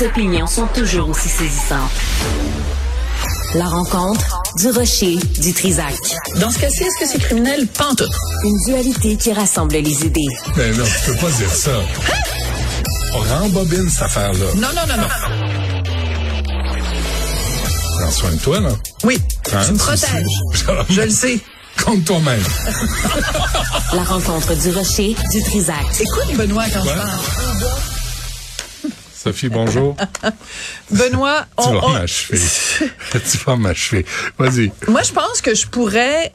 Les opinions sont toujours aussi saisissantes. La rencontre du rocher du Trisac. Dans ce cas-ci, est-ce que c'est criminel? Pantoute. Une dualité qui rassemble les idées. Mais non, tu peux pas dire ça. On rembobine cette affaire-là. Non, non, non, non. Prends soin de toi, là. Oui, Hein, tu me protèges. Je le sais. Compte toi-même. La rencontre du rocher du Trisac. Écoute, Benoît, quand je Ouais. parle. Sophie, bonjour. Benoît, tu on, vas on- m'achever. tu vas m'achever. Vas-y. moi, je pense que je pourrais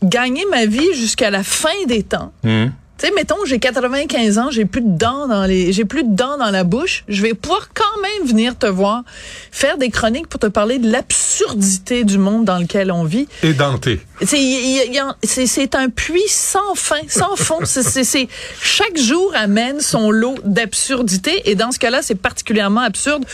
gagner ma vie jusqu'à la fin des temps. Hum. Tu sais, mettons, j'ai 95 ans, j'ai plus de dents dans les, j'ai plus de dents dans la bouche. Je vais pouvoir quand même venir te voir, faire des chroniques pour te parler de l'absurdité du monde dans lequel on vit. Y a- c'est- un puits sans fin, sans fond. C'est- chaque jour amène son lot d'absurdité et dans ce cas-là, c'est particulièrement absurde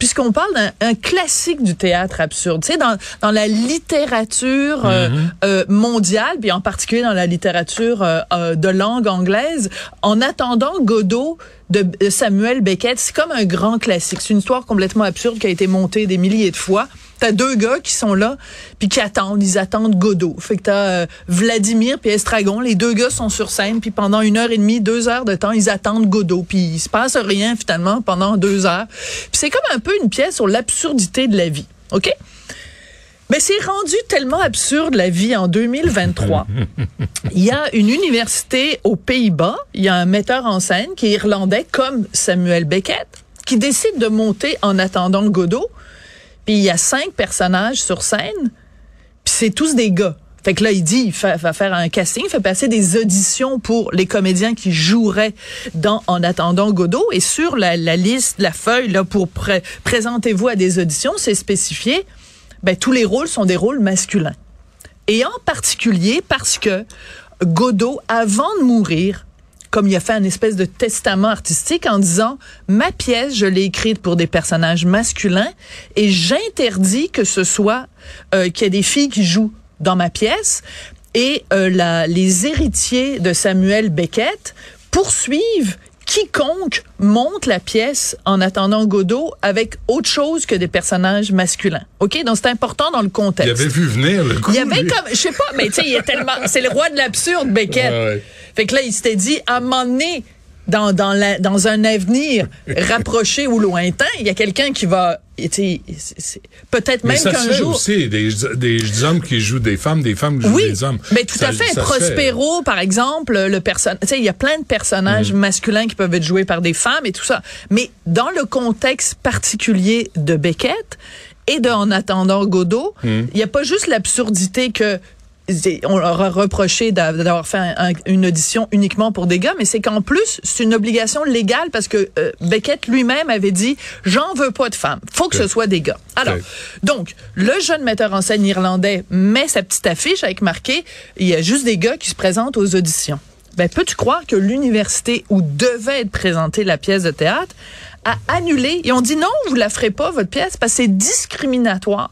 puisqu'on parle d'un un classique du théâtre absurde. Tu sais, dans, dans la littérature euh, euh, mondiale, puis en particulier dans la littérature euh, de langue anglaise, en attendant Godot de Samuel Beckett, c'est comme un grand classique. C'est une histoire complètement absurde qui a été montée des milliers de fois. T'as deux gars qui sont là, puis qui attendent, ils attendent Godot. Fait que t'as euh, Vladimir puis Estragon, les deux gars sont sur scène, puis pendant une heure et demie, deux heures de temps, ils attendent Godot, puis il se passe rien finalement pendant deux heures. Puis c'est comme un peu une pièce sur l'absurdité de la vie, ok? Mais c'est rendu tellement absurde la vie en 2023. Il y a une université aux Pays-Bas, il y a un metteur en scène qui est irlandais comme Samuel Beckett, qui décide de monter en attendant Godot. Puis il y a cinq personnages sur scène, puis c'est tous des gars. Fait que là, il dit, il va faire un casting, il fait passer des auditions pour les comédiens qui joueraient dans En attendant Godot. Et sur la, la liste, la feuille, là, pour pré- présentez-vous à des auditions, c'est spécifié, ben, tous les rôles sont des rôles masculins. Et en particulier parce que Godot, avant de mourir, comme il a fait un espèce de testament artistique en disant ma pièce, je l'ai écrite pour des personnages masculins et j'interdis que ce soit euh, qu'il y ait des filles qui jouent dans ma pièce et euh, les héritiers de Samuel Beckett poursuivent quiconque monte la pièce en attendant Godot avec autre chose que des personnages masculins. OK? Donc, c'est important dans le Il contexte. avait vu venir le coup. Il y avait lui. comme, je sais pas, mais tu sais, il est tellement, c'est le roi de l'absurde, Beckett. Ouais, ouais. Fait que là, il s'était dit, à un moment donné, dans, dans, la, dans un avenir rapproché ou lointain, il y a quelqu'un qui va, peut-être même ça qu'un jour. aussi, des, des hommes qui jouent des femmes, des femmes qui jouent des hommes. mais tout Ça- à fait. Prospero, par exemple, le personnage, il y a plein de personnages masculins qui peuvent être joués par des femmes et tout ça. Mais dans le contexte particulier de Beckett et de En attendant Godot, il n'y a pas juste l'absurdité que on leur a reproché d'a- d'avoir fait un- un- une audition uniquement pour des gars, mais c'est qu'en plus, c'est une obligation légale parce que euh, Beckett lui-même avait dit « J'en veux pas de femmes, faut que ce soit des gars ». Alors, donc, le jeune metteur en scène irlandais met sa petite affiche avec marqué il y a juste des gars qui se présentent aux auditions. Ben, peux-tu croire que l'université où devait être présentée la pièce de théâtre a annulé? Ils ont dit non, vous la ferez pas votre pièce parce que c'est discriminatoire.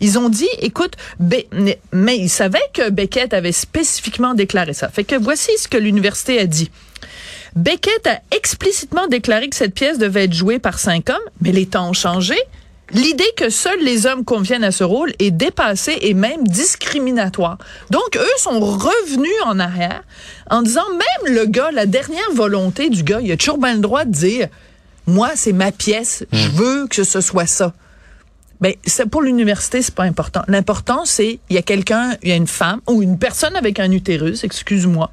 Ils ont dit, écoute, mais ils savaient que Beckett avait spécifiquement déclaré ça. Fait que voici ce que l'université a dit. Beckett a explicitement déclaré que cette pièce devait être jouée par cinq hommes, mais les temps ont changé. L'idée que seuls les hommes conviennent à ce rôle est dépassée et même discriminatoire. Donc, eux sont revenus en arrière en disant, même le gars, la dernière volonté du gars, il a toujours bien le droit de dire, moi, c'est ma pièce, je veux que ce soit ça. Ben, c'est pour l'université, c'est pas important. L'important, c'est il y a quelqu'un, il y a une femme ou une personne avec un utérus, excuse-moi,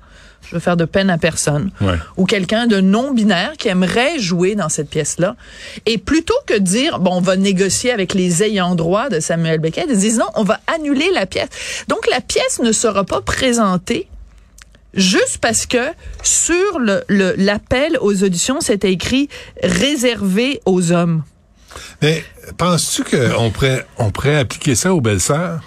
je veux faire de peine à personne, Ouais. ou quelqu'un de non binaire qui aimerait jouer dans cette pièce-là. Et plutôt que de dire bon, on va négocier avec les ayants droit de Samuel Beckett, ils disent non, on va annuler la pièce. Donc la pièce ne sera pas présentée juste parce que sur le le- l'appel aux auditions, c'était écrit réservé aux hommes. Mais penses-tu qu'on pourrait, on pourrait appliquer ça aux belles-sœurs?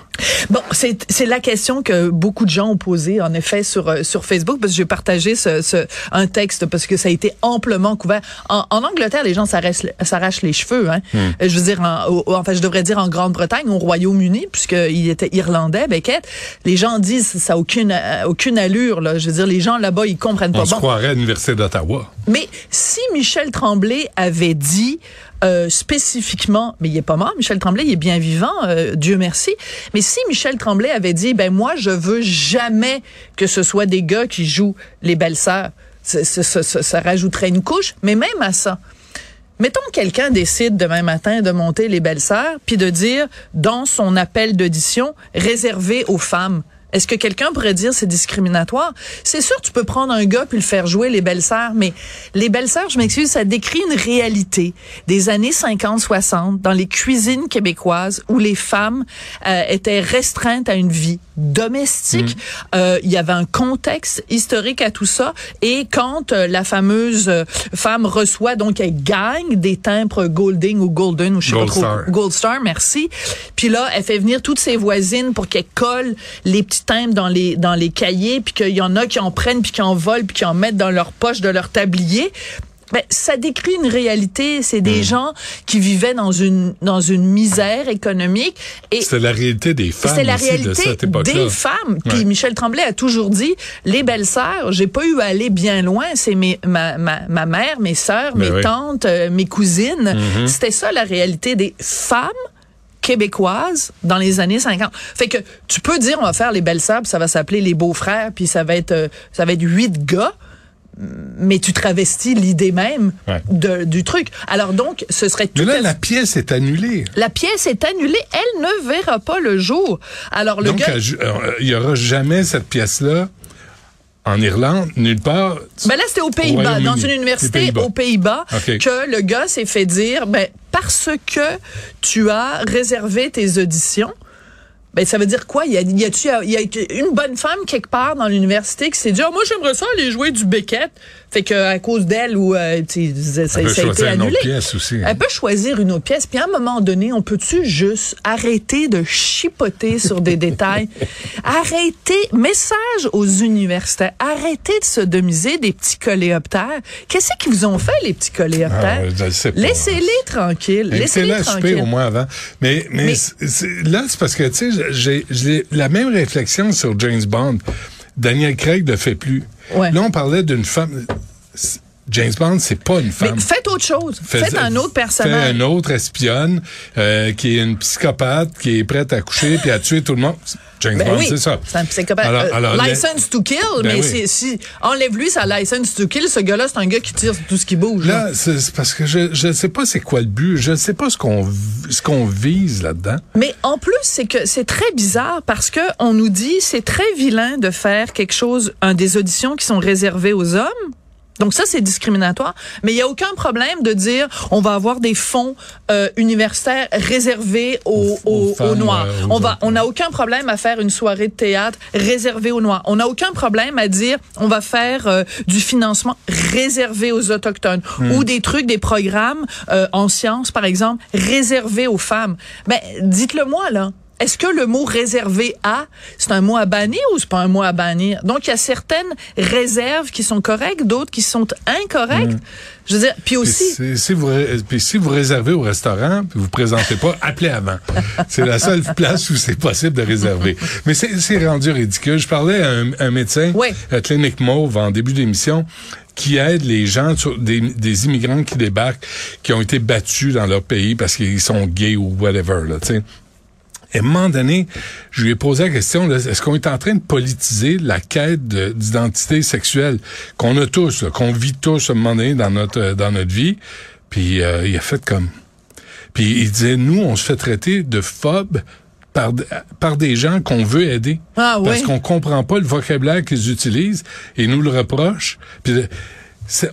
Bon, c'est c'est la question que beaucoup de gens ont posée en effet sur euh, sur Facebook parce que j'ai partagé ce, ce un texte parce que ça a été amplement couvert. En, en Angleterre, les gens s'arrachent les cheveux. Hein. Euh, Je veux dire, en, au- enfin, je devrais dire en Grande-Bretagne, au Royaume-Uni, puisqu'il était irlandais, Beckett. Les gens disent ça a aucune euh, aucune allure. Là. Je veux dire, les gens là-bas, ils comprennent pas. On se croirait à l'Université d'Ottawa. mais si Michel Tremblay avait dit euh, spécifiquement, mais il est pas mort, Michel Tremblay, il est bien vivant, euh, Dieu merci. Mais si Michel Tremblay avait dit, ben moi, je veux jamais que ce soit des gars qui jouent les belles-sœurs, ça, rajouterait une couche. Mais même à ça, Mettons que quelqu'un décide demain matin de monter les belles-sœurs, puis de dire dans son appel d'audition réservé aux femmes. Est-ce que quelqu'un pourrait dire c'est discriminatoire? C'est sûr, tu peux prendre un gars puis le faire jouer les belles-sœurs, mais les belles-sœurs, je m'excuse, ça décrit une réalité des années 50-60 dans les cuisines québécoises où les femmes euh, étaient restreintes à une vie domestique. Mm. Euh, il y avait un contexte historique à tout ça. Et quand euh, la fameuse euh, femme reçoit, donc elle gagne des timbres Golding ou Golden ou je sais Gold pas trop. Star. Gold Star, merci. Puis là, elle fait venir toutes ses voisines pour qu'elles collent les petits dans les dans les cahiers, puis qu'il y en a qui en prennent, puis qui en volent, puis qui en mettent dans leur poche de leur tablier. Ben, ça décrit une réalité. C'est des gens qui vivaient dans une dans une misère économique et C'était la réalité des femmes c'est la aussi de réalité cette des femmes. Puis Ouais. Michel Tremblay a toujours dit les belles-sœurs, j'ai pas eu à aller bien loin, c'est mes ma, ma, ma mère, mes sœurs, Ben mes oui. tantes, euh, mes cousines. Mm-hmm. C'était ça la réalité des femmes québécoises dans les années 50. Fait que tu peux dire on va faire les belles-sœurs, puis ça va s'appeler les beaux-frères, puis ça va être euh, ça va être huit gars mais tu travestis l'idée même Ouais. de, du truc. Alors donc, ce serait tout Mais là, à la pièce est annulée. la pièce est annulée, elle ne verra pas le jour. Alors le Donc, gars, euh, il y aura jamais cette pièce-là en Irlande, nulle part. ben là c'était aux Pays-Bas, dans une université aux Pays-Bas, que le gars s'est fait dire, ben parce que tu as réservé tes auditions. Ben, ça veut dire quoi? Il y a, y a-tu- y a une bonne femme quelque part dans l'université qui s'est dit, Ah, moi, j'aimerais ça aller jouer du Beckett. Fait que, à cause d'elle, ou, euh, tu sais, ça, ça a été choisir une annulé. autre pièce aussi. hein. Elle peut choisir une autre pièce. Puis à un moment donné, on peut-tu juste arrêter de chipoter sur des détails? Arrêter, message aux universitaires, arrêtez de sodomiser des petits coléoptères. Qu'est-ce qu'ils vous ont fait, les petits coléoptères? Ah. Laissez-les tranquilles. Laissez-les tranquilles. au moins avant. Mais, mais, là, c'est parce que, tu sais, j'ai la même réflexion sur James Bond. Daniel Craig ne fait plus. Ouais. Là, on parlait d'une femme. James Bond, c'est pas une femme. Mais faites autre chose. Fais- faites un autre personnage. Fais un autre espionne euh, qui est une psychopathe, qui est prête à coucher puis à tuer tout le monde. James Ben Bond, oui, c'est ça. C'est un psychopathe. Alors- Euh, alors, license to kill, Ben mais oui. si enlève-lui sa license to kill, ce gars-là, c'est un gars qui tire sur tout ce qui bouge. là. C'est parce que je je sais pas c'est quoi le but, je sais pas ce qu'on ce qu'on vise là-dedans. Mais en plus, c'est que c'est très bizarre parce que on nous dit c'est très vilain de faire quelque chose, un des auditions qui sont réservées aux hommes. Donc ça, c'est discriminatoire. Mais il y a aucun problème de dire on va avoir des fonds euh, universitaires réservés aux, Aux- aux Noirs. euh, on va, on n'a aucun problème à faire une soirée de théâtre réservée aux Noirs. On n'a aucun problème à dire on va faire euh, du financement réservé aux autochtones Hmm. ou des trucs, des programmes euh, en sciences, par exemple, réservés aux femmes. Ben, dites-le moi là. Est-ce que le mot réservé à, c'est un mot à bannir ou c'est pas un mot à bannir? Donc, il y a certaines réserves qui sont correctes, d'autres qui sont incorrectes. Je veux dire, puis aussi, si, si vous puis si vous réservez au restaurant, puis vous présentez pas, appelez avant. C'est la seule place où c'est possible de réserver. Mais c'est rendu ridicule. Je parlais à un, un médecin Ouais. à Clinique Mauve en début d'émission qui aide les gens, sur- des, des immigrants qui débarquent, qui ont été battus dans leur pays parce qu'ils sont gays ou whatever, là, tu sais. Et à un moment donné, je lui ai posé la question, est-ce qu'on est en train de politiser la quête de- d'identité sexuelle qu'on a tous, qu'on vit tous à un moment donné dans notre, euh, dans notre vie? Puis euh, il a fait comme... Puis il disait, nous, on se fait traiter de phobes par, par des gens qu'on veut aider. Ah parce oui. qu'on comprend pas le vocabulaire qu'ils utilisent et nous le reprochent. Puis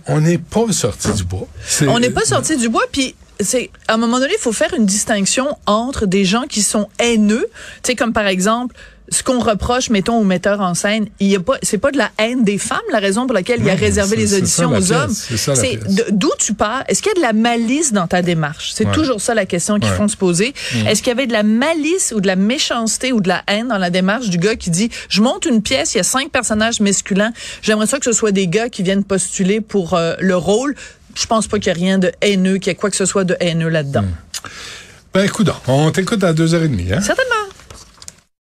on n'est pas sorti du bois. On n'est pas sorti du bois, puis c'est à un moment donné, il faut faire une distinction entre des gens qui sont haineux, tu sais comme par exemple ce qu'on reproche, mettons, aux metteurs en scène, il y a pas, c'est pas de la haine des femmes, la raison pour laquelle il a réservé les auditions aux pièce, hommes. c'est d'où tu pars? Est-ce qu'il y a de la malice dans ta démarche? C'est Ouais. toujours ça la question qu'ils Ouais. font se poser. Mm. Est-ce qu'il y avait de la malice ou de la méchanceté ou de la haine dans la démarche du gars qui dit, je monte une pièce, il y a cinq personnages masculins, j'aimerais ça que ce soit des gars qui viennent postuler pour euh, le rôle. Je pense pas qu'il y a rien de haineux, qu'il y a quoi que ce soit de haineux là-dedans. Ben écoute, on t'écoute à deux heures et demie. Hein? Certainement.